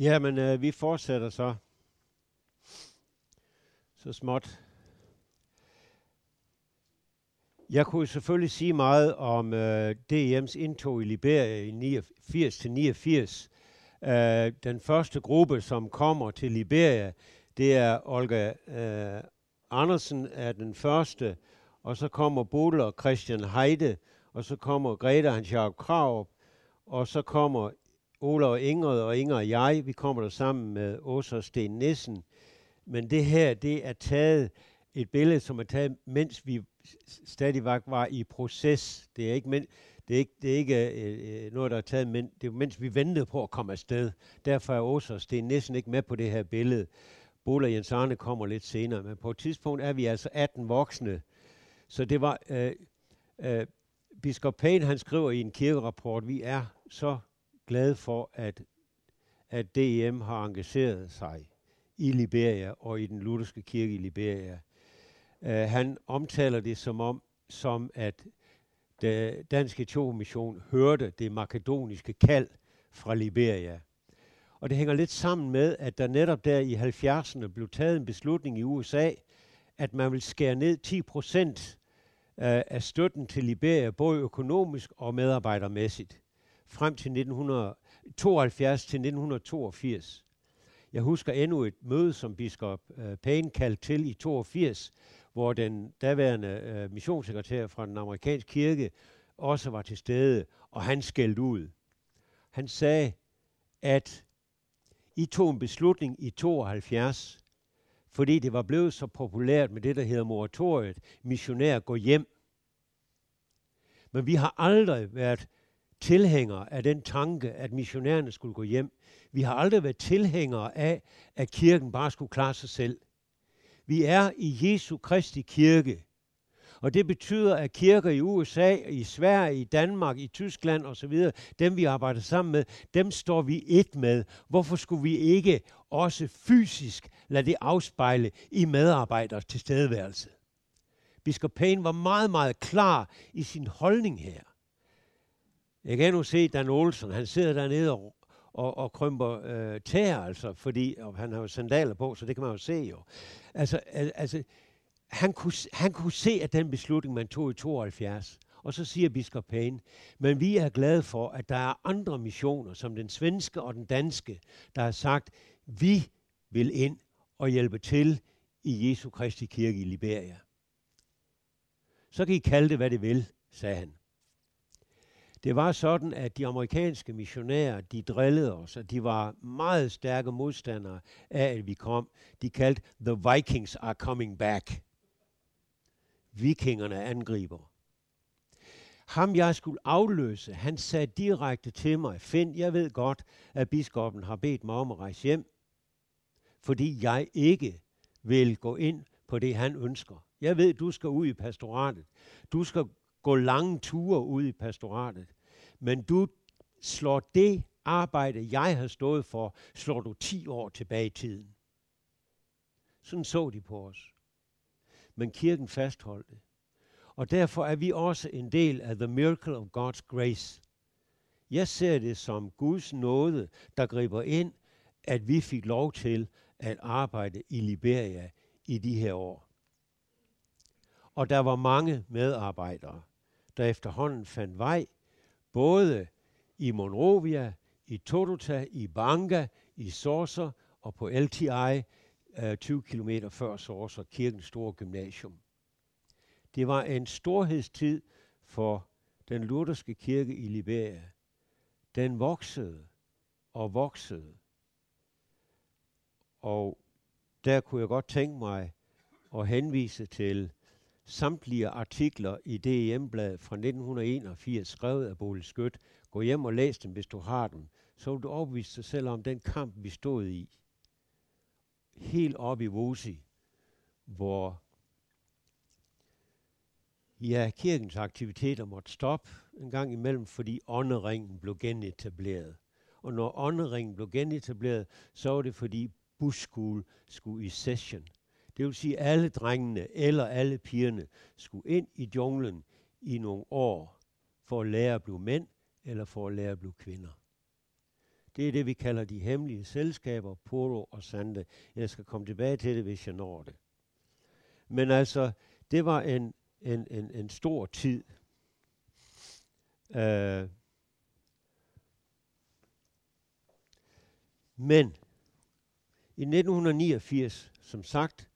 Jamen, øh, vi fortsætter så. Så småt. Jeg kunne selvfølgelig sige meget om øh, DM's indtog i Liberia i 89-89. Øh, den første gruppe, som kommer til Liberia, det er Olga øh, Andersen er den første, og så kommer Bodler og Christian Heide, og så kommer Greta Hans Jacob Krav, og så kommer Ola og Ingrid og Inger og jeg, vi kommer der sammen med Åsa og Sten Nissen. Men det her, det er taget et billede, som er taget, mens vi stadig var i proces. Det er ikke, men, det er ikke, det er ikke øh, øh noget, der er taget, men det er mens vi ventede på at komme afsted. Derfor er Åsa og Sten Nissen ikke med på det her billede. Bola og Jens Arne kommer lidt senere, men på et tidspunkt er vi altså 18 voksne. Så det var, øh, øh, Biskop Payne, han skriver i en kirkerapport, vi er så glad for, at, at DM har engageret sig i Liberia og i den lutherske kirke i Liberia. Uh, han omtaler det som om, som at den danske mission hørte det makedoniske kald fra Liberia. Og det hænger lidt sammen med, at der netop der i 70'erne blev taget en beslutning i USA, at man vil skære ned 10 procent øh, af støtten til Liberia, både økonomisk og medarbejdermæssigt, frem til 1972 til 1982. Jeg husker endnu et møde, som biskop øh, Payne kaldte til i 82, hvor den daværende øh, missionssekretær fra den amerikanske kirke også var til stede, og han skældte ud. Han sagde, at i tog en beslutning i 72, fordi det var blevet så populært med det, der hedder moratoriet, missionær gå hjem. Men vi har aldrig været tilhængere af den tanke, at missionærerne skulle gå hjem. Vi har aldrig været tilhængere af, at kirken bare skulle klare sig selv. Vi er i Jesu Kristi kirke. Og det betyder, at kirker i USA, i Sverige, i Danmark, i Tyskland osv., dem vi arbejder sammen med, dem står vi et med. Hvorfor skulle vi ikke også fysisk lade det afspejle i medarbejders tilstedeværelse? Biskop Payne var meget, meget klar i sin holdning her. Jeg kan nu se Dan Olsen, han sidder dernede og, og, og krymper øh, tæer, altså, fordi og han har jo sandaler på, så det kan man jo se jo. Altså, altså han, kunne, han kunne se, at den beslutning, man tog i 72, og så siger biskop Payne, men vi er glade for, at der er andre missioner, som den svenske og den danske, der har sagt, vi vil ind og hjælpe til i Jesu Kristi kirke i Liberia. Så kan I kalde det, hvad det vil, sagde han. Det var sådan, at de amerikanske missionærer, de drillede os, og de var meget stærke modstandere af, at vi kom. De kaldte, the Vikings are coming back. Vikingerne angriber. Ham jeg skulle afløse, han sagde direkte til mig, Find, jeg ved godt, at biskoppen har bedt mig om at rejse hjem, fordi jeg ikke vil gå ind på det, han ønsker. Jeg ved, du skal ud i pastoratet. Du skal gå lange ture ud i pastoratet. Men du slår det arbejde, jeg har stået for, slår du 10 år tilbage i tiden. Sådan så de på os. Men kirken fastholdt det. Og derfor er vi også en del af the miracle of God's grace. Jeg ser det som Guds nåde, der griber ind, at vi fik lov til at arbejde i Liberia i de her år. Og der var mange medarbejdere, der efterhånden fandt vej, både i Monrovia, i Totota, i Banga, i Sorser og på LTI, 20 km før Sorser, kirkens store gymnasium. Det var en storhedstid for den lutherske kirke i Liberia. Den voksede og voksede. Og der kunne jeg godt tænke mig at henvise til samtlige artikler i DM-bladet fra 1981, skrevet af Bolig Skødt. Gå hjem og læs dem, hvis du har dem. Så vil du overbevise dig selv om den kamp, vi stod i. Helt op i Vosi, hvor ja, kirkens aktiviteter måtte stoppe en gang imellem, fordi ånderingen blev genetableret. Og når ånderingen blev genetableret, så var det fordi Bush School skulle i session – det vil sige, at alle drengene eller alle pigerne skulle ind i junglen i nogle år for at lære at blive mænd eller for at lære at blive kvinder. Det er det, vi kalder de hemmelige selskaber, Poro og Sande. Jeg skal komme tilbage til det, hvis jeg når det. Men altså, det var en, en, en, en stor tid. Øh. men i 1989, som sagt,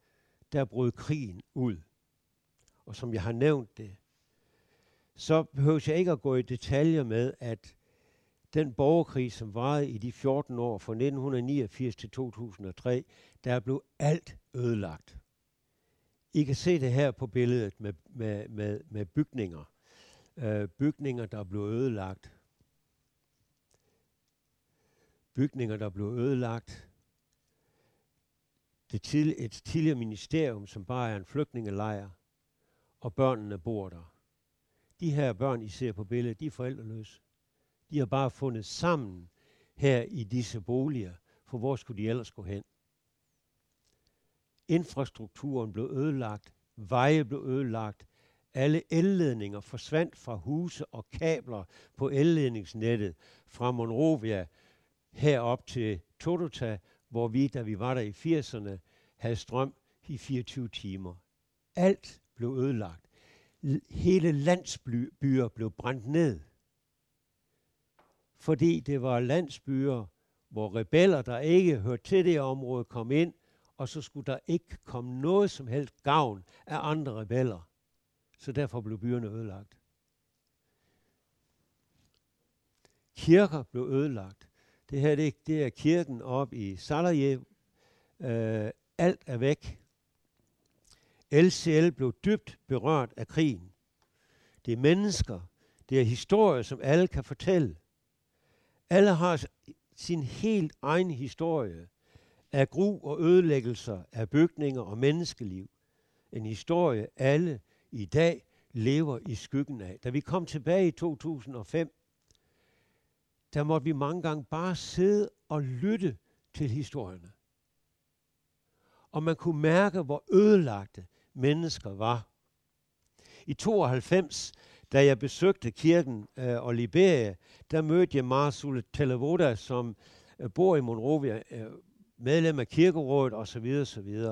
der brød krigen ud. Og som jeg har nævnt det, så behøver jeg ikke at gå i detaljer med, at den borgerkrig, som varede i de 14 år fra 1989 til 2003, der blev alt ødelagt. I kan se det her på billedet med, med, med, med bygninger. Øh, bygninger, der blev ødelagt. Bygninger, der blev ødelagt. Det til, et tidligere ministerium, som bare er en flygtningelejr, og børnene bor der. De her børn, I ser på billedet, de er forældreløse. De har bare fundet sammen her i disse boliger, for hvor skulle de ellers gå hen? Infrastrukturen blev ødelagt, veje blev ødelagt, alle elledninger forsvandt fra huse og kabler på elledningsnettet fra Monrovia herop til Totota, hvor vi, da vi var der i 80'erne, havde strøm i 24 timer. Alt blev ødelagt. Hele landsbyer blev brændt ned. Fordi det var landsbyer, hvor rebeller, der ikke hørte til det område, kom ind, og så skulle der ikke komme noget som helst gavn af andre rebeller. Så derfor blev byerne ødelagt. Kirker blev ødelagt. Det her det, det er kirken op i Sarajevo. Øh, alt er væk. LCL blev dybt berørt af krigen. Det er mennesker, det er historier, som alle kan fortælle. Alle har sin helt egen historie af gru og ødelæggelser af bygninger og menneskeliv. En historie, alle i dag lever i skyggen af. Da vi kom tilbage i 2005, der måtte vi mange gange bare sidde og lytte til historierne. Og man kunne mærke, hvor ødelagte mennesker var. I 92, da jeg besøgte kirken øh, og Liberia, der mødte jeg Marsul Televoda, som øh, bor i Monrovia, øh, medlem af kirkerådet osv. osv.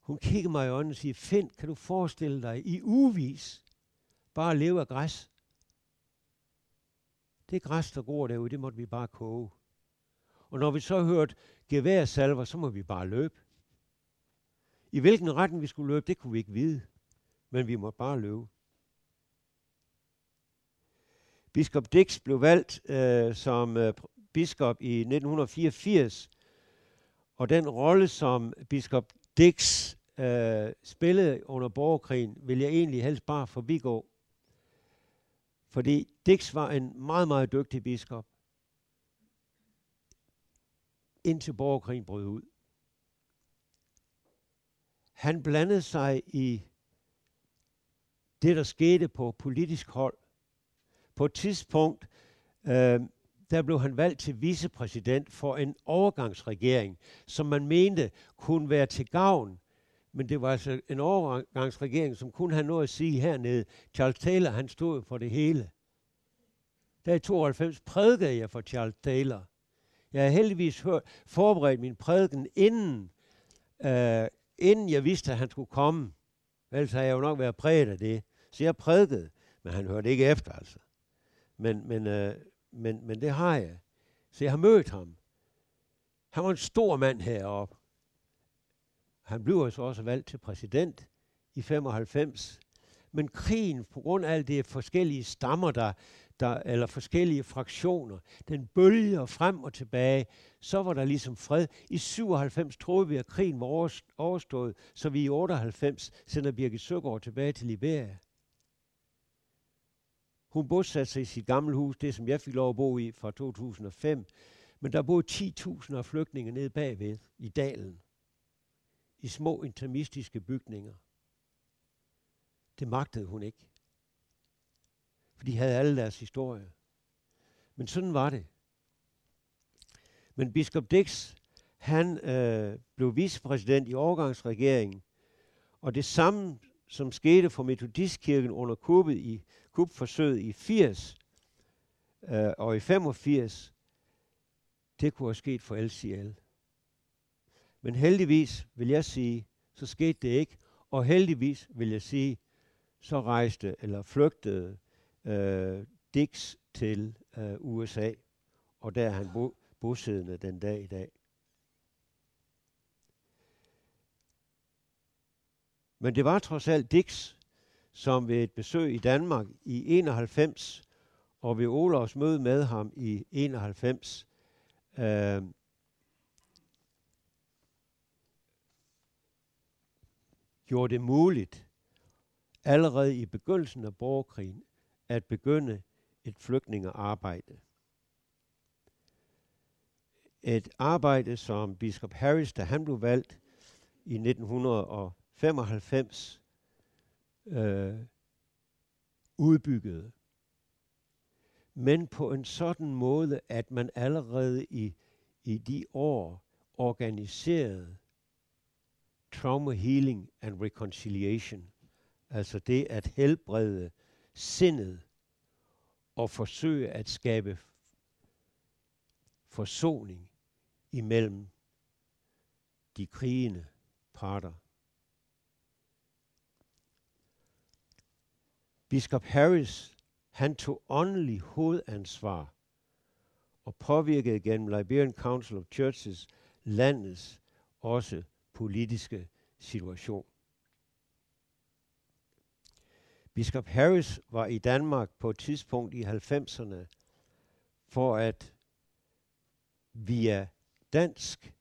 Hun kiggede mig i øjnene og siger, Find, kan du forestille dig i uvis bare at leve af græs? Det græs, der går derude, det måtte vi bare koge. Og når vi så hørte geværsalver, så må vi bare løbe. I hvilken retning vi skulle løbe, det kunne vi ikke vide. Men vi måtte bare løbe. Biskop Dix blev valgt øh, som øh, biskop i 1984, og den rolle, som biskop Dix øh, spillede under borgerkrigen, vil jeg egentlig helst bare forbigå. Fordi Dix var en meget, meget dygtig biskop, indtil borgerkrigen brød ud. Han blandede sig i det, der skete på politisk hold. På et tidspunkt, øh, der blev han valgt til vicepræsident for en overgangsregering, som man mente kunne være til gavn. Men det var altså en overgangsregering, som kun havde noget at sige hernede. Charles Taylor, han stod for det hele. Der i 92 prædikede jeg for Charles Taylor. Jeg har heldigvis hørt, forberedt min prædiken inden, øh, inden jeg vidste, at han skulle komme. Ellers havde jeg jo nok været præget af det. Så jeg prædikede, men han hørte ikke efter altså. Men, men, øh, men, men det har jeg. Så jeg har mødt ham. Han var en stor mand heroppe. Han blev så også valgt til præsident i 95. Men krigen, på grund af alle de forskellige stammer, der, der, eller forskellige fraktioner, den bølger frem og tilbage, så var der ligesom fred. I 97 troede vi, at krigen var overstået, så vi i 98 sender Birgit Søgaard tilbage til Liberia. Hun bosatte sig i sit gamle hus, det som jeg fik lov at bo i fra 2005. Men der boede 10.000 af flygtninge nede bagved i dalen. I små intermistiske bygninger. Det magtede hun ikke. For de havde alle deres historie. Men sådan var det. Men biskop Dix, han øh, blev vicepræsident i overgangsregeringen, og det samme, som skete for Metodistkirken under kuppet i kupforsøget i 80 øh, og i 85, Det kunne have sket for LCL. Men heldigvis vil jeg sige, så skete det ikke. Og heldigvis vil jeg sige, så rejste eller flygtede øh, Dix til øh, USA, og der er han bo, bosiddende den dag i dag. Men det var trods alt Dix, som ved et besøg i Danmark i 91 og ved Olofs møde med ham i 91 øh, gjorde det muligt allerede i begyndelsen af borgerkrigen at begynde et flygtningearbejde. Et arbejde, som biskop Harris, da han blev valgt i 1995, øh, udbyggede. Men på en sådan måde, at man allerede i, i de år organiserede trauma healing and reconciliation, altså det at helbrede sindet og forsøge at skabe forsoning imellem de krigende parter. Biskop Harris, han tog åndelig hovedansvar og påvirkede gennem Liberian Council of Churches landets også politiske situation. Biskop Harris var i Danmark på et tidspunkt i 90'erne for at via dansk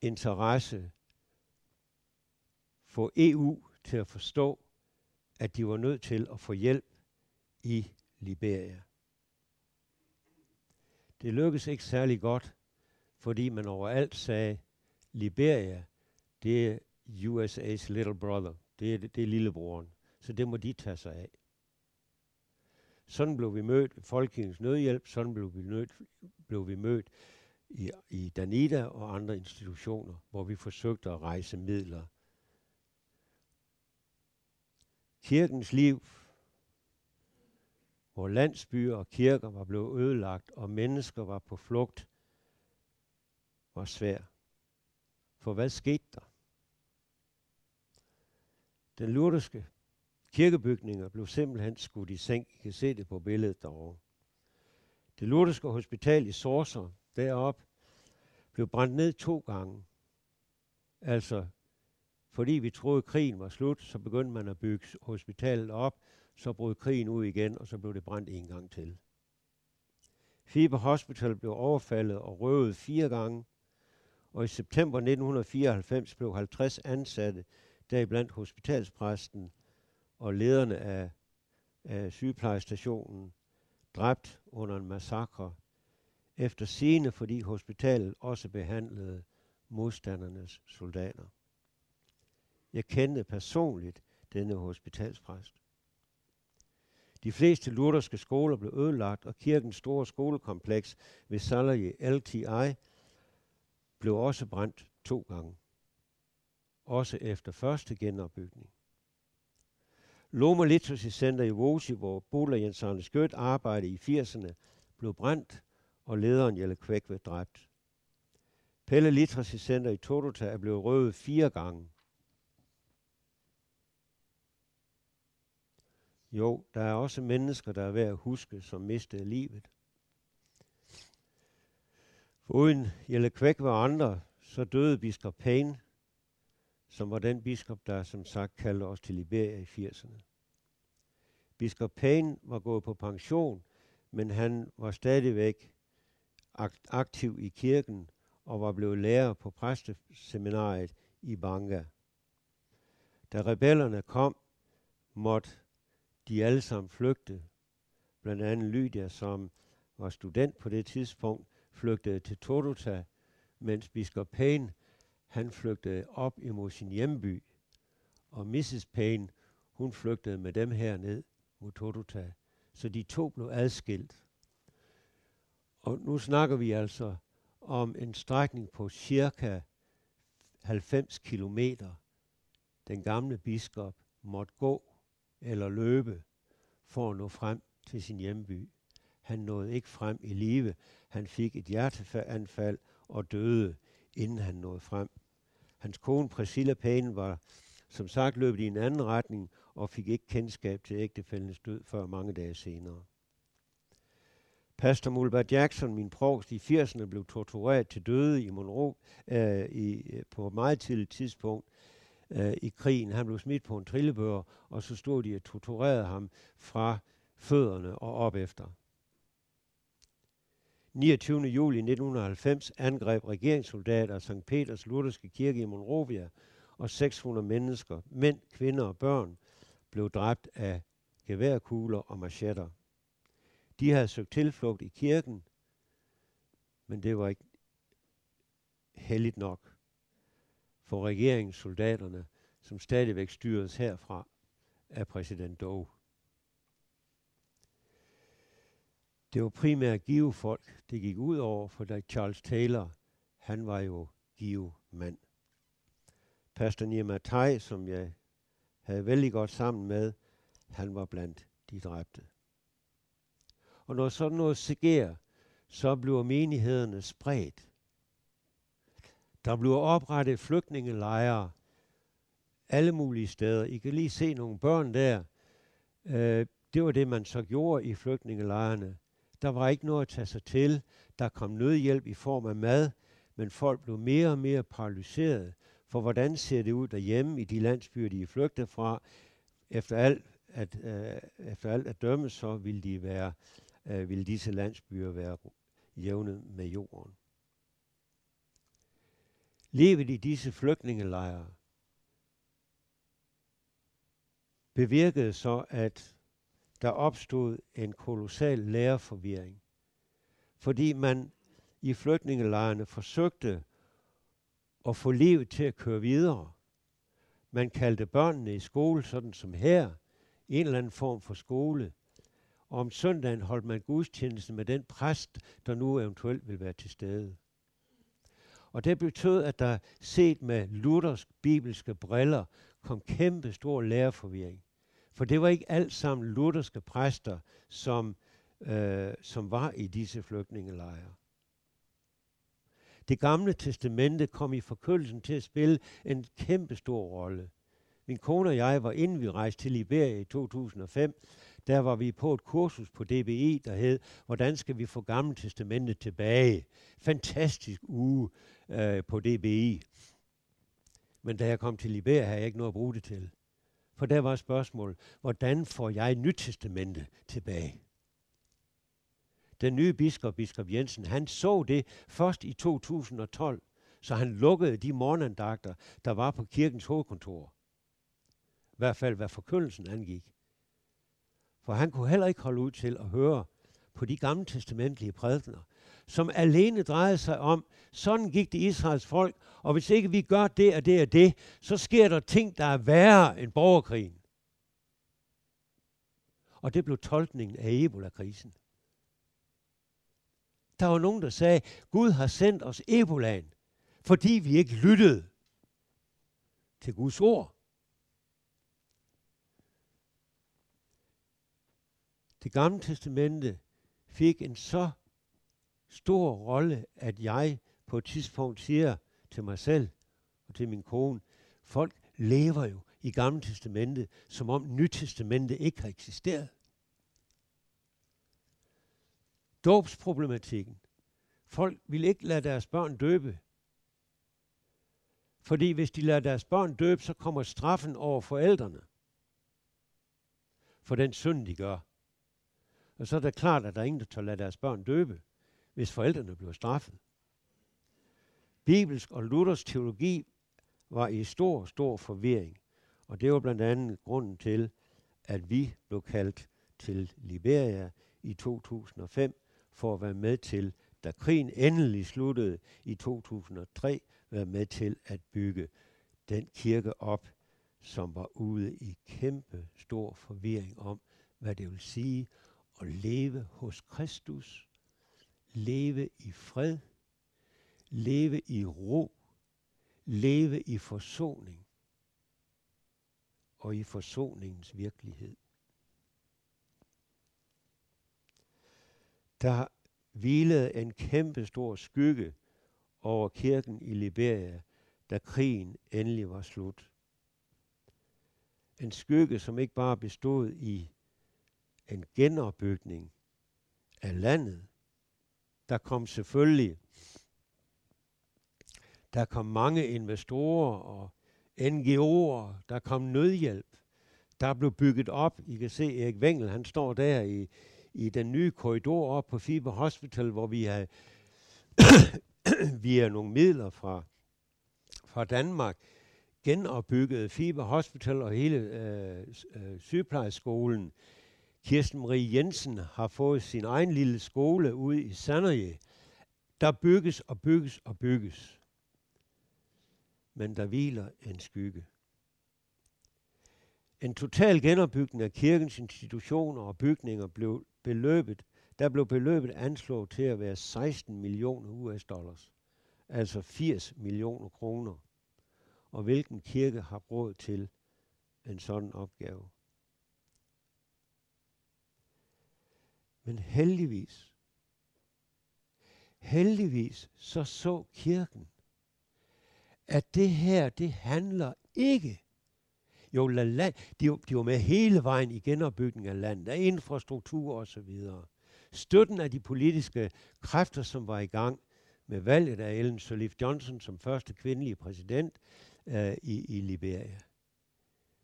interesse få EU til at forstå, at de var nødt til at få hjælp i Liberia. Det lykkedes ikke særlig godt, fordi man overalt sagde, Liberia, det er USA's little brother. Det er, det er lillebroren. Så det må de tage sig af. Sådan blev vi mødt Folkekirkens Nødhjælp, sådan blev vi mødt, blev vi mødt i, i Danida og andre institutioner, hvor vi forsøgte at rejse midler. Kirkens liv, hvor landsbyer og kirker var blevet ødelagt, og mennesker var på flugt, var svært. For hvad skete der? Den lutherske kirkebygninger blev simpelthen skudt i sænk. I kan se det på billedet derovre. Det lutherske hospital i Sorser, deroppe, blev brændt ned to gange. Altså, fordi vi troede, at krigen var slut, så begyndte man at bygge hospitalet op, så brød krigen ud igen, og så blev det brændt en gang til. Fiber Hospital blev overfaldet og røvet fire gange, og i september 1994 blev 50 ansatte, deriblandt hospitalspræsten og lederne af, af sygeplejestationen, dræbt under en massakre, efter sine, fordi hospitalet også behandlede modstandernes soldater. Jeg kendte personligt denne hospitalspræst. De fleste lutherske skoler blev ødelagt, og kirkens store skolekompleks ved Salaje LTI blev også brændt to gange. Også efter første genopbygning. Loma Literacy Center i Vosi, hvor Bola Jens Arne Skødt arbejdede i 80'erne, blev brændt, og lederen Jelle Kvæk blev dræbt. Pelle Literacy Center i Totota er blevet røvet fire gange. Jo, der er også mennesker, der er værd at huske, som mistede livet. For uden Jelle Kvæk var andre, så døde biskop Payne, som var den biskop, der som sagt kaldte os til Liberia i 80'erne. Biskop Payne var gået på pension, men han var stadigvæk aktiv i kirken og var blevet lærer på præsteseminariet i Banga. Da rebellerne kom, måtte de alle sammen flygte. Blandt andet Lydia, som var student på det tidspunkt, flygtede til Totota, mens biskop Payne, han flygtede op imod sin hjemby. Og Mrs. Payne, hun flygtede med dem herned mod Totota. Så de to blev adskilt. Og nu snakker vi altså om en strækning på cirka 90 kilometer, den gamle biskop måtte gå eller løbe for at nå frem til sin hjemby. Han nåede ikke frem i live. Han fik et hjerteanfald og døde, inden han nåede frem. Hans kone Priscilla Payne var som sagt løbet i en anden retning og fik ikke kendskab til ægtefældens død før mange dage senere. Pastor Mulbert Jackson, min provst i 80'erne, blev tortureret til døde i Monroe øh, i, på et meget tidligt tidspunkt øh, i krigen. Han blev smidt på en trillebør, og så stod de og torturerede ham fra fødderne og op efter. 29. juli 1990 angreb regeringssoldater St. Peters lutherske kirke i Monrovia, og 600 mennesker, mænd, kvinder og børn, blev dræbt af geværkugler og machetter. De havde søgt tilflugt i kirken, men det var ikke heldigt nok for regeringssoldaterne, som stadigvæk styres herfra af præsident Doe. Det var primært give folk, det gik ud over, for da Charles Taylor, han var jo give mand. Pastor Nehemiah som jeg havde vældig godt sammen med, han var blandt de dræbte. Og når sådan noget sker, så bliver menighederne spredt. Der bliver oprettet flygtningelejre alle mulige steder. I kan lige se nogle børn der. Øh, det var det, man så gjorde i flygtningelejrene. Der var ikke noget at tage sig til. Der kom nødhjælp i form af mad, men folk blev mere og mere paralyseret. For hvordan ser det ud derhjemme i de landsbyer, de er flygtet fra? Efter alt at, øh, efter alt at dømme, så ville, de være øh, ville disse landsbyer være jævnet med jorden. Livet i disse flygtningelejre bevirkede så, at der opstod en kolossal lærerforvirring, fordi man i flygtningelejrene forsøgte at få livet til at køre videre. Man kaldte børnene i skole, sådan som her, en eller anden form for skole. Og om søndagen holdt man gudstjeneste med den præst, der nu eventuelt vil være til stede. Og det betød, at der set med luthersk bibelske briller kom kæmpe stor lærerforvirring. For det var ikke alt sammen lutherske præster, som, øh, som var i disse flygtningelejre. Det gamle testamente kom i forkølelsen til at spille en kæmpe stor rolle. Min kone og jeg var inden vi rejste til Liberia i 2005, der var vi på et kursus på DBI, der hed, hvordan skal vi få Gamle Testamentet tilbage? Fantastisk uge øh, på DBI. Men da jeg kom til Liberia, havde jeg ikke noget at bruge det til. For der var et spørgsmål, hvordan får jeg Nytestamentet tilbage? Den nye biskop, biskop Jensen, han så det først i 2012, så han lukkede de morgenandagter, der var på kirkens hovedkontor. I hvert fald, hvad forkyndelsen angik. For han kunne heller ikke holde ud til at høre på de gamle testamentlige prædikener, som alene drejede sig om, sådan gik det Israels folk, og hvis ikke vi gør det og det og det, så sker der ting, der er værre end borgerkrigen. Og det blev tolkningen af Ebola-krisen. Der var nogen, der sagde, Gud har sendt os Ebolaen, fordi vi ikke lyttede til Guds ord. Det gamle testamente fik en så stor rolle, at jeg på et tidspunkt siger til mig selv og til min kone, folk lever jo i Gamle Testamente, som om Nytestamentet ikke har eksisteret. Dåbsproblematikken. Folk vil ikke lade deres børn døbe. Fordi hvis de lader deres børn døbe, så kommer straffen over forældrene. For den synd, de gør. Og så er det klart, at der er ingen, der tør lade deres børn døbe, hvis forældrene blev straffet. Bibelsk og Luthers teologi var i stor, stor forvirring. Og det var blandt andet grunden til, at vi blev kaldt til Liberia i 2005 for at være med til, da krigen endelig sluttede i 2003, være med til at bygge den kirke op, som var ude i kæmpe stor forvirring om, hvad det vil sige at leve hos Kristus, leve i fred, leve i ro, leve i forsoning og i forsoningens virkelighed. der hvilede en kæmpe stor skygge over kirken i Liberia, da krigen endelig var slut. En skygge, som ikke bare bestod i en genopbygning af landet. Der kom selvfølgelig der kom mange investorer og NGO'er, der kom nødhjælp. Der blev bygget op. I kan se Erik Wengel, han står der i, i den nye korridor op på Fiber Hospital, hvor vi har via nogle midler fra, fra Danmark genopbygget Fiber Hospital og hele øh, øh, sygeplejeskolen. Kirsten Marie Jensen har fået sin egen lille skole ude i Sanderje. Der bygges og bygges og bygges. Men der hviler en skygge. En total genopbygning af kirkens institutioner og bygninger blev beløbet, der blev beløbet anslået til at være 16 millioner US dollars, altså 80 millioner kroner. Og hvilken kirke har råd til en sådan opgave? Men heldigvis, heldigvis så så kirken, at det her, det handler ikke jo, land, de, de var med hele vejen i genopbygningen af landet, af infrastruktur osv. Støtten af de politiske kræfter, som var i gang med valget af Ellen Sirleaf Johnson som første kvindelige præsident øh, i, i Liberia.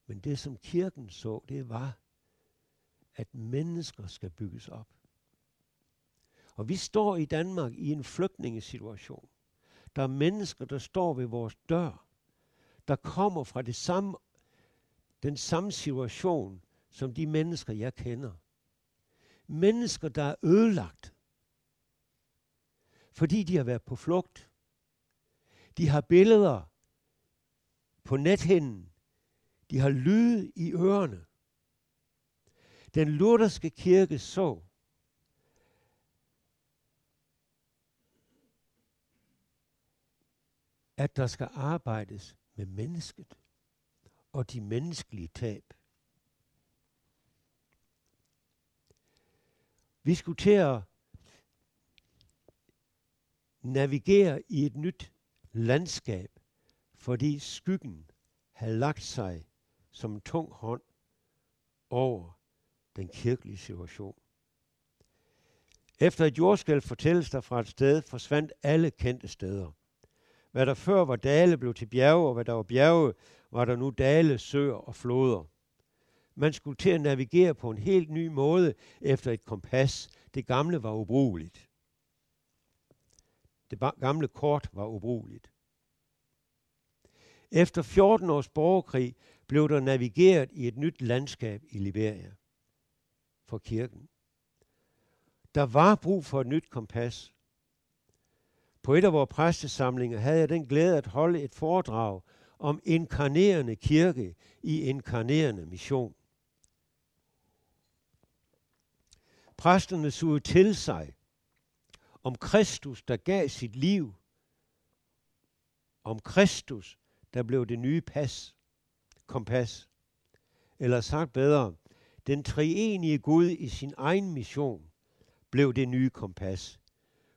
Men det, som kirken så, det var, at mennesker skal bygges op. Og vi står i Danmark i en flygtningesituation. Der er mennesker, der står ved vores dør, der kommer fra det samme den samme situation som de mennesker, jeg kender. Mennesker, der er ødelagt, fordi de har været på flugt. De har billeder på nethinden. De har lyde i ørerne. Den lutherske kirke så, at der skal arbejdes med mennesket og de menneskelige tab. Vi skulle til at navigere i et nyt landskab, fordi skyggen havde lagt sig som en tung hånd over den kirkelige situation. Efter et jordskælv fortælles der fra et sted, forsvandt alle kendte steder. Hvad der før var dale, blev til bjerge, og hvad der var bjerge, var der nu dale, søer og floder. Man skulle til at navigere på en helt ny måde efter et kompas. Det gamle var ubrugeligt. Det gamle kort var ubrugeligt. Efter 14 års borgerkrig blev der navigeret i et nyt landskab i Liberia for kirken. Der var brug for et nyt kompas. På et af vores præstesamlinger havde jeg den glæde at holde et foredrag om inkarnerende kirke i inkarnerende mission. Præsterne sugede til sig om Kristus, der gav sit liv. Om Kristus, der blev det nye pas, kompas. Eller sagt bedre, den treenige Gud i sin egen mission blev det nye kompas.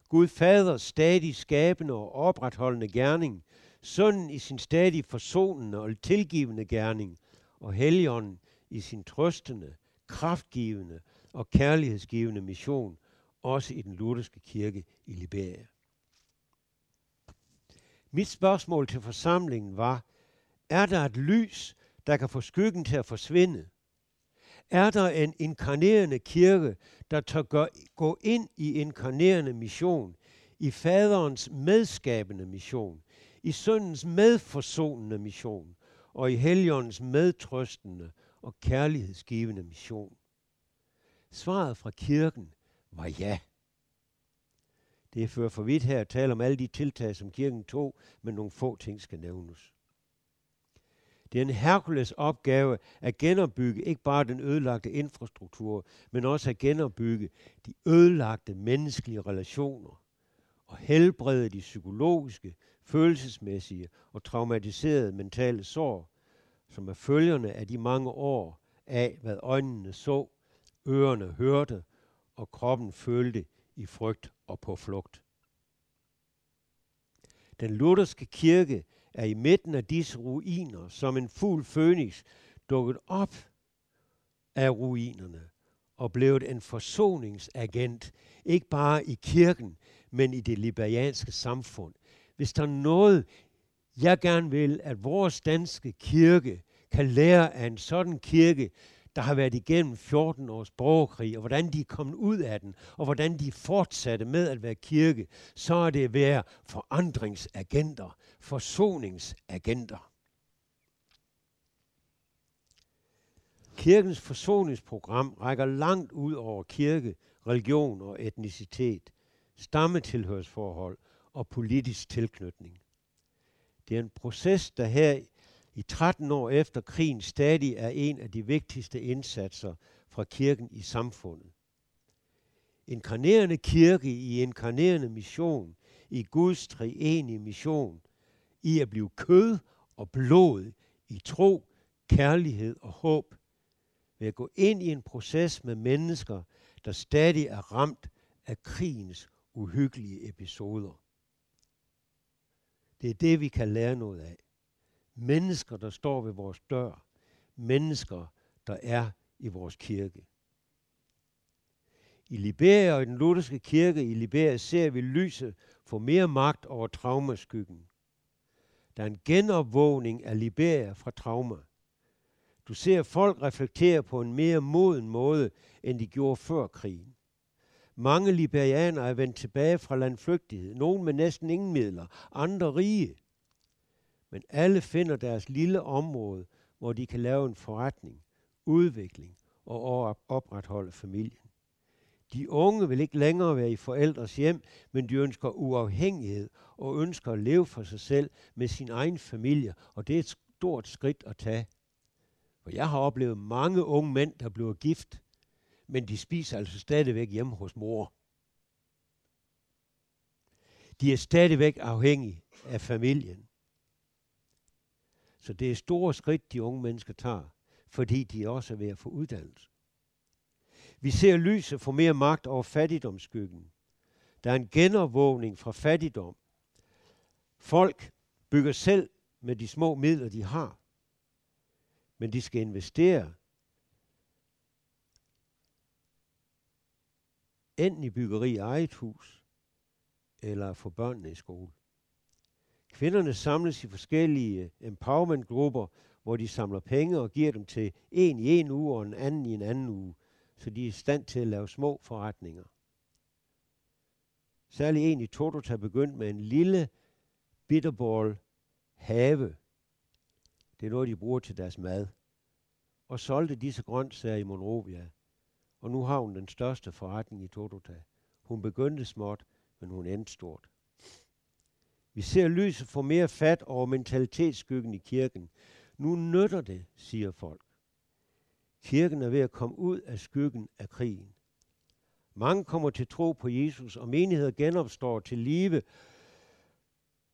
Gud fader stadig skabende og opretholdende gerning, Sønnen i sin stadig forsonende og tilgivende gerning, og Helligånden i sin trøstende, kraftgivende og kærlighedsgivende mission, også i den lutherske kirke i Liberia. Mit spørgsmål til forsamlingen var, er der et lys, der kan få skyggen til at forsvinde? Er der en inkarnerende kirke, der tør gå ind i inkarnerende mission, i faderens medskabende mission, i søndens medforsonende mission og i heligåndens medtrøstende og kærlighedsgivende mission? Svaret fra kirken var ja. Det er for, for vidt her at tale om alle de tiltag, som kirken tog, men nogle få ting skal nævnes. Det er en Herkules opgave at genopbygge ikke bare den ødelagte infrastruktur, men også at genopbygge de ødelagte menneskelige relationer og helbrede de psykologiske, følelsesmæssige og traumatiserede mentale sår, som er følgerne af de mange år af, hvad øjnene så, ørerne hørte og kroppen følte i frygt og på flugt. Den lutherske kirke er i midten af disse ruiner som en fugl fønix dukket op af ruinerne og blevet en forsoningsagent, ikke bare i kirken, men i det liberianske samfund. Hvis der er noget, jeg gerne vil, at vores danske kirke kan lære af en sådan kirke, der har været igennem 14 års borgerkrig, og hvordan de er kommet ud af den, og hvordan de fortsatte med at være kirke, så er det at være forandringsagenter, forsoningsagenter. Kirkens forsoningsprogram rækker langt ud over kirke, religion og etnicitet, stammetilhørsforhold og politisk tilknytning. Det er en proces, der her i 13 år efter krigen stadig er en af de vigtigste indsatser fra kirken i samfundet. Inkarnerende kirke i inkarnerende mission, i Guds treenige mission, i at blive kød og blod, i tro, kærlighed og håb, ved at gå ind i en proces med mennesker, der stadig er ramt af krigens uhyggelige episoder. Det er det, vi kan lære noget af. Mennesker, der står ved vores dør. Mennesker, der er i vores kirke. I Liberia og i den lutherske kirke i Liberia ser vi lyset få mere magt over traumaskyggen. Der er en genopvågning af Liberia fra trauma. Du ser folk reflektere på en mere moden måde, end de gjorde før krigen. Mange liberianere er vendt tilbage fra landflygtighed, nogle med næsten ingen midler, andre rige. Men alle finder deres lille område, hvor de kan lave en forretning, udvikling og opretholde familien. De unge vil ikke længere være i forældres hjem, men de ønsker uafhængighed og ønsker at leve for sig selv med sin egen familie, og det er et stort skridt at tage. For jeg har oplevet mange unge mænd, der bliver gift, men de spiser altså stadigvæk hjemme hos mor. De er stadigvæk afhængige af familien. Så det er store skridt, de unge mennesker tager, fordi de også er ved at få uddannelse. Vi ser lyset få mere magt over fattigdomsskyggen. Der er en genopvågning fra fattigdom. Folk bygger selv med de små midler, de har. Men de skal investere enten i byggeri af eget hus, eller få børnene i skole. Kvinderne samles i forskellige empowerment-grupper, hvor de samler penge og giver dem til en i en uge og en anden i en anden uge, så de er i stand til at lave små forretninger. Særlig en i Toto har begyndt med en lille bitterball have. Det er noget, de bruger til deres mad. Og solgte disse grøntsager i Monrovia. Og nu har hun den største forretning i Totota. Hun begyndte småt, men hun endte stort. Vi ser lyset få mere fat over mentalitetsskyggen i kirken. Nu nytter det, siger folk. Kirken er ved at komme ud af skyggen af krigen. Mange kommer til tro på Jesus, og menigheder genopstår til live,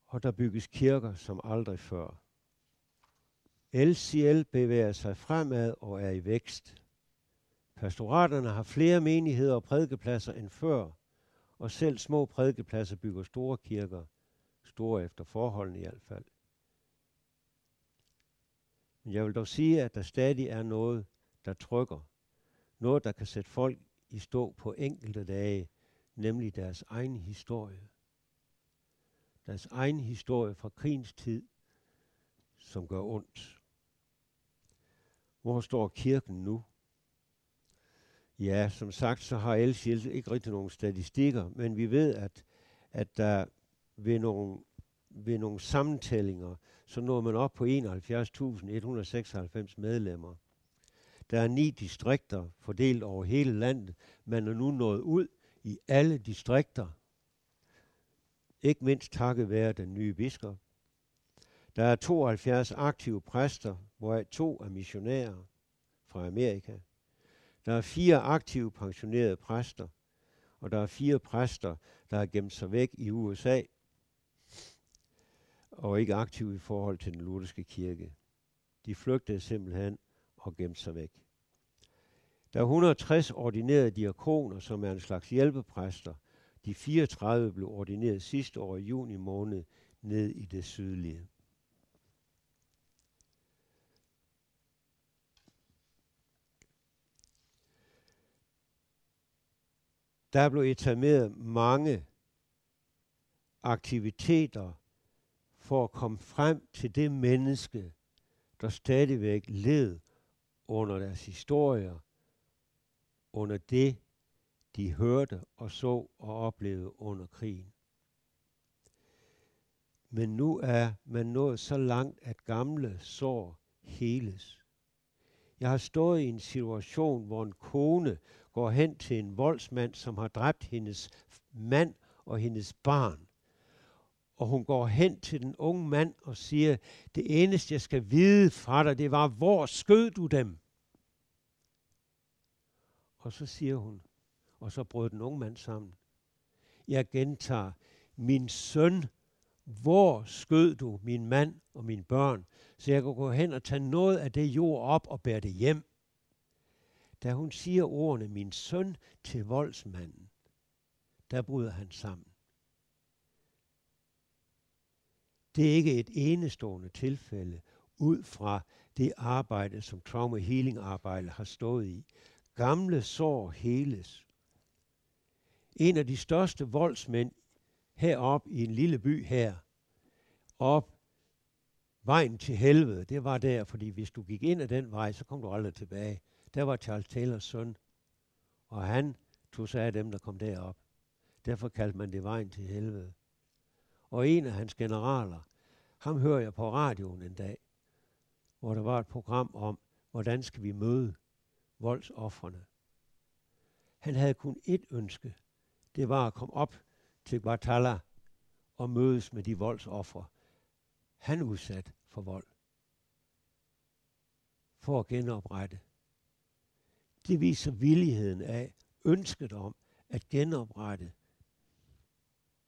og der bygges kirker som aldrig før. LCL bevæger sig fremad og er i vækst. Pastoraterne har flere menigheder og prædikepladser end før, og selv små prædikepladser bygger store kirker, store efter forholdene i hvert fald. Men jeg vil dog sige, at der stadig er noget, der trykker. Noget, der kan sætte folk i stå på enkelte dage, nemlig deres egen historie. Deres egen historie fra krigens tid, som gør ondt. Hvor står kirken nu? Ja, som sagt, så har LCL ikke rigtig nogen statistikker, men vi ved, at, at der ved nogle, ved nogle sammentællinger, så når man op på 71.196 medlemmer. Der er ni distrikter fordelt over hele landet. Man er nu nået ud i alle distrikter. Ikke mindst takket være den nye biskop. Der er 72 aktive præster, hvoraf to er missionærer fra Amerika. Der er fire aktive pensionerede præster, og der er fire præster, der har gemt sig væk i USA, og ikke aktiv i forhold til den lutherske kirke. De flygtede simpelthen og gemte sig væk. Der er 160 ordinerede diakoner, som er en slags hjælpepræster, De 34 blev ordineret sidste år i juni måned ned i det sydlige. Der blev etableret mange aktiviteter for at komme frem til det menneske, der stadigvæk led under deres historier, under det, de hørte og så og oplevede under krigen. Men nu er man nået så langt, at gamle sår heles. Jeg har stået i en situation, hvor en kone går hen til en voldsmand, som har dræbt hendes mand og hendes barn. Og hun går hen til den unge mand og siger, det eneste jeg skal vide fra dig, det var, hvor skød du dem? Og så siger hun, og så brød den unge mand sammen. Jeg gentager, min søn, hvor skød du min mand og mine børn, så jeg kan gå hen og tage noget af det jord op og bære det hjem? Da hun siger ordene, min søn til voldsmanden, der bryder han sammen. Det er ikke et enestående tilfælde ud fra det arbejde, som trauma healing arbejde har stået i. Gamle sår heles. En af de største voldsmænd heroppe i en lille by her, op vejen til helvede, det var der, fordi hvis du gik ind ad den vej, så kom du aldrig tilbage. Der var Charles Taylors søn, og han tog sig af dem, der kom derop. Derfor kaldte man det vejen til helvede. Og en af hans generaler, ham hører jeg på radioen en dag, hvor der var et program om, hvordan skal vi møde voldsofferne. Han havde kun ét ønske. Det var at komme op til Guatala og mødes med de voldsofre, Han udsat for vold. For at genoprette. Det viser villigheden af, ønsket om at genoprette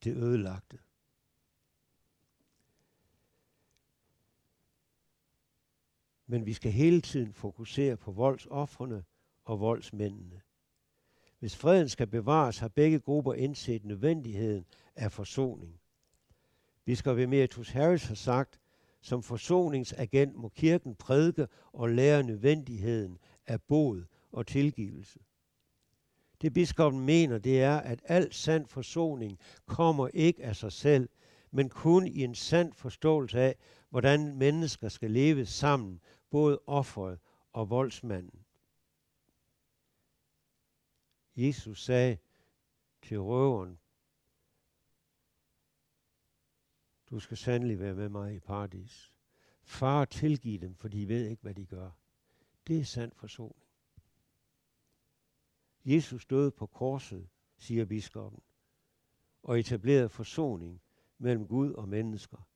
det ødelagte. Men vi skal hele tiden fokusere på voldsoffrene og voldsmændene. Hvis freden skal bevares, har begge grupper indset nødvendigheden af forsoning. Biskop Emeritus Harris har sagt, som forsoningsagent må kirken prædike og lære nødvendigheden af bod og tilgivelse. Det biskoppen mener, det er, at al sand forsoning kommer ikke af sig selv, men kun i en sand forståelse af, hvordan mennesker skal leve sammen, både offeret og voldsmanden. Jesus sagde til røveren, du skal sandelig være med mig i paradis. Far, tilgiv dem, for de ved ikke, hvad de gør. Det er sand forsoning. Jesus døde på korset, siger biskoppen, og etablerede forsoning mellem Gud og mennesker.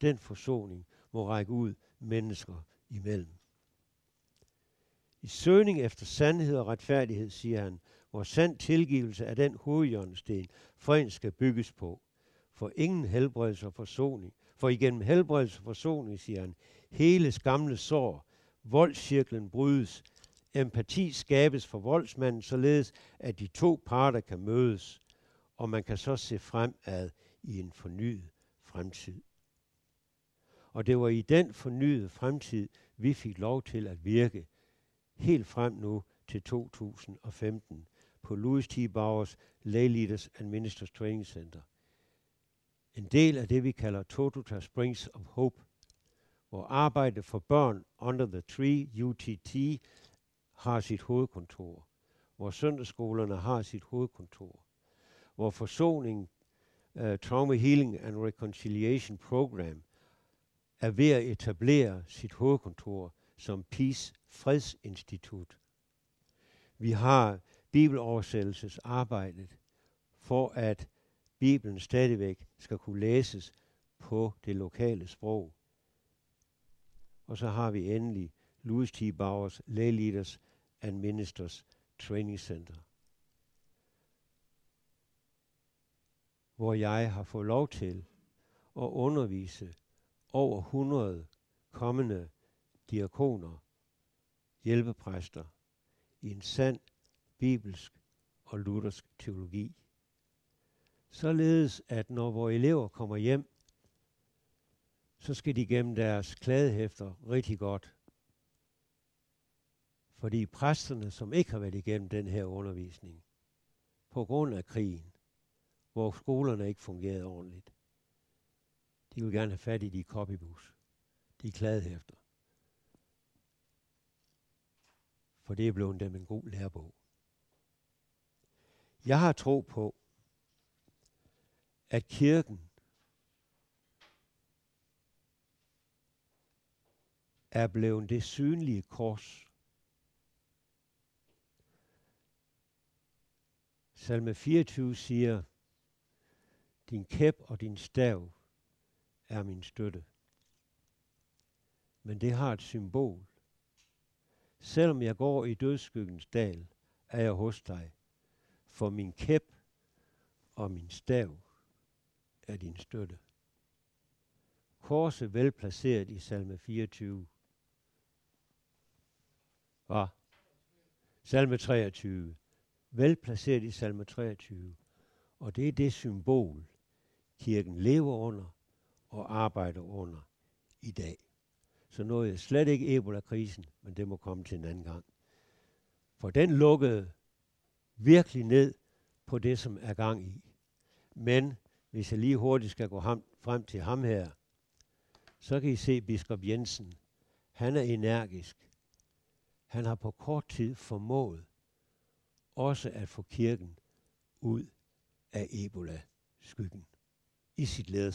Den forsoning må række ud mennesker imellem. I søgning efter sandhed og retfærdighed, siger han, hvor sand tilgivelse er den hovedjørnsten, freden skal bygges på. For ingen helbredelse og forsoning. For igennem helbredelse og forsoning, siger han, hele gamle sår, voldscirklen brydes, empati skabes for voldsmanden, således at de to parter kan mødes, og man kan så se fremad i en fornyet fremtid. Og det var i den fornyede fremtid, vi fik lov til at virke helt frem nu til 2015 på Louis T. Bowers Lay Leaders and Ministers Training Center. En del af det, vi kalder Total Springs of Hope, hvor arbejdet for børn under the tree, UTT, har sit hovedkontor, hvor søndagsskolerne har sit hovedkontor, hvor forsoning, uh, Trauma Healing and Reconciliation Program er ved at etablere sit hovedkontor som Peace Fredsinstitut. Vi har bibeloversættelsesarbejdet for at Bibelen stadigvæk skal kunne læses på det lokale sprog. Og så har vi endelig Louis T. Bowers Lay Leaders and Ministers Training Center, hvor jeg har fået lov til at undervise over 100 kommende diakoner, hjælpepræster, i en sand bibelsk og luthersk teologi. således at når vores elever kommer hjem, så skal de gemme deres kladehæfter rigtig godt. Fordi præsterne, som ikke har været igennem den her undervisning, på grund af krigen, hvor skolerne ikke fungerede ordentligt, de vil gerne have fat i de copybooks. de kladehæfter. For det er blevet dem en god lærebog. Jeg har tro på, at kirken er blevet det synlige kors. Salme 24 siger, din kæp og din stav er min støtte. Men det har et symbol. Selvom jeg går i dødskyggens dal, er jeg hos dig, for min kæp og min stav er din støtte. Korset velplaceret i salme 24. Og salme 23. Velplaceret i salme 23. Og det er det symbol, kirken lever under og arbejder under i dag. Så nåede jeg slet ikke Ebola-krisen, men det må komme til en anden gang. For den lukkede virkelig ned på det, som er gang i. Men hvis jeg lige hurtigt skal gå ham, frem til ham her, så kan I se biskop Jensen. Han er energisk. Han har på kort tid formået også at få kirken ud af Ebola-skyggen i sit lederskab.